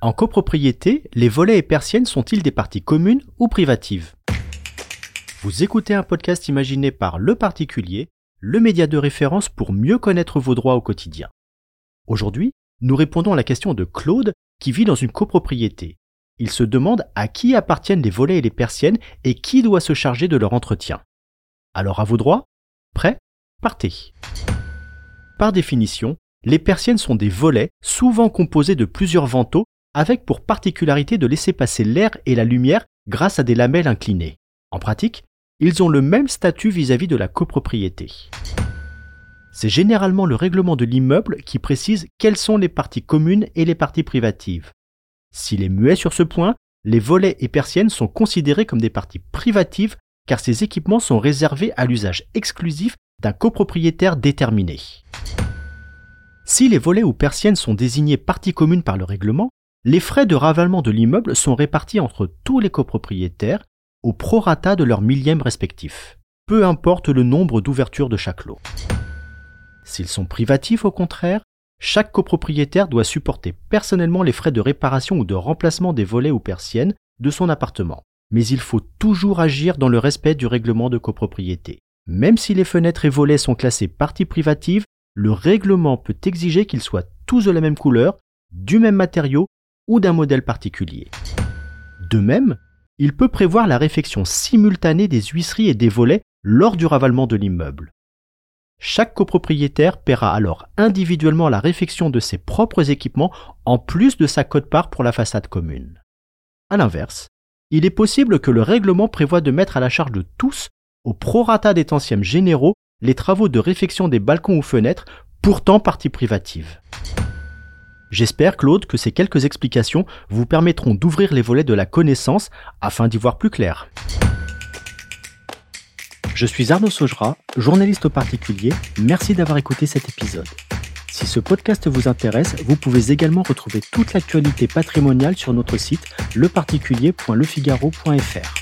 En copropriété, les volets et persiennes sont-ils des parties communes ou privatives? Vous écoutez un podcast imaginé par Le Particulier, le média de référence pour mieux connaître vos droits au quotidien. Aujourd'hui, nous répondons à la question de Claude qui vit dans une copropriété. Il se demande à qui appartiennent les volets et les persiennes et qui doit se charger de leur entretien. Alors à vos droits? Prêt Par définition, les persiennes sont des volets souvent composés de plusieurs vantaux avec pour particularité de laisser passer l'air et la lumière grâce à des lamelles inclinées. En pratique, ils ont le même statut vis-à-vis de la copropriété. C'est généralement le règlement de l'immeuble qui précise quelles sont les parties communes et les parties privatives. S'il est muet sur ce point, les volets et persiennes sont considérés comme des parties privatives car ces équipements sont réservés à l'usage exclusif d'un copropriétaire déterminé. Si les volets ou persiennes sont désignés parties communes par le règlement, les frais de ravalement de l'immeuble sont répartis entre tous les copropriétaires au prorata de leur millième respectif, peu importe le nombre d'ouvertures de chaque lot. S'ils sont privatifs au contraire, chaque copropriétaire doit supporter personnellement les frais de réparation ou de remplacement des volets ou persiennes de son appartement. Mais il faut toujours agir dans le respect du règlement de copropriété. Même si les fenêtres et volets sont classés parties privatives, le règlement peut exiger qu'ils soient tous de la même couleur, du même matériau ou d'un modèle particulier. De même, il peut prévoir la réfection simultanée des huisseries et des volets lors du ravalement de l'immeuble. Chaque copropriétaire paiera alors individuellement la réfection de ses propres équipements en plus de sa cote-part pour la façade commune. A l'inverse, il est possible que le règlement prévoit de mettre à la charge de tous, au prorata des tantièmes généraux, les travaux de réfection des balcons ou fenêtres, pourtant partie privative. J'espère, Claude, que ces quelques explications vous permettront d'ouvrir les volets de la connaissance afin d'y voir plus clair. Je suis Arnaud Saugera, journaliste au particulier. Merci d'avoir écouté cet épisode. Si ce podcast vous intéresse, vous pouvez également retrouver toute l'actualité patrimoniale sur notre site leparticulier.lefigaro.fr.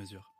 mesure.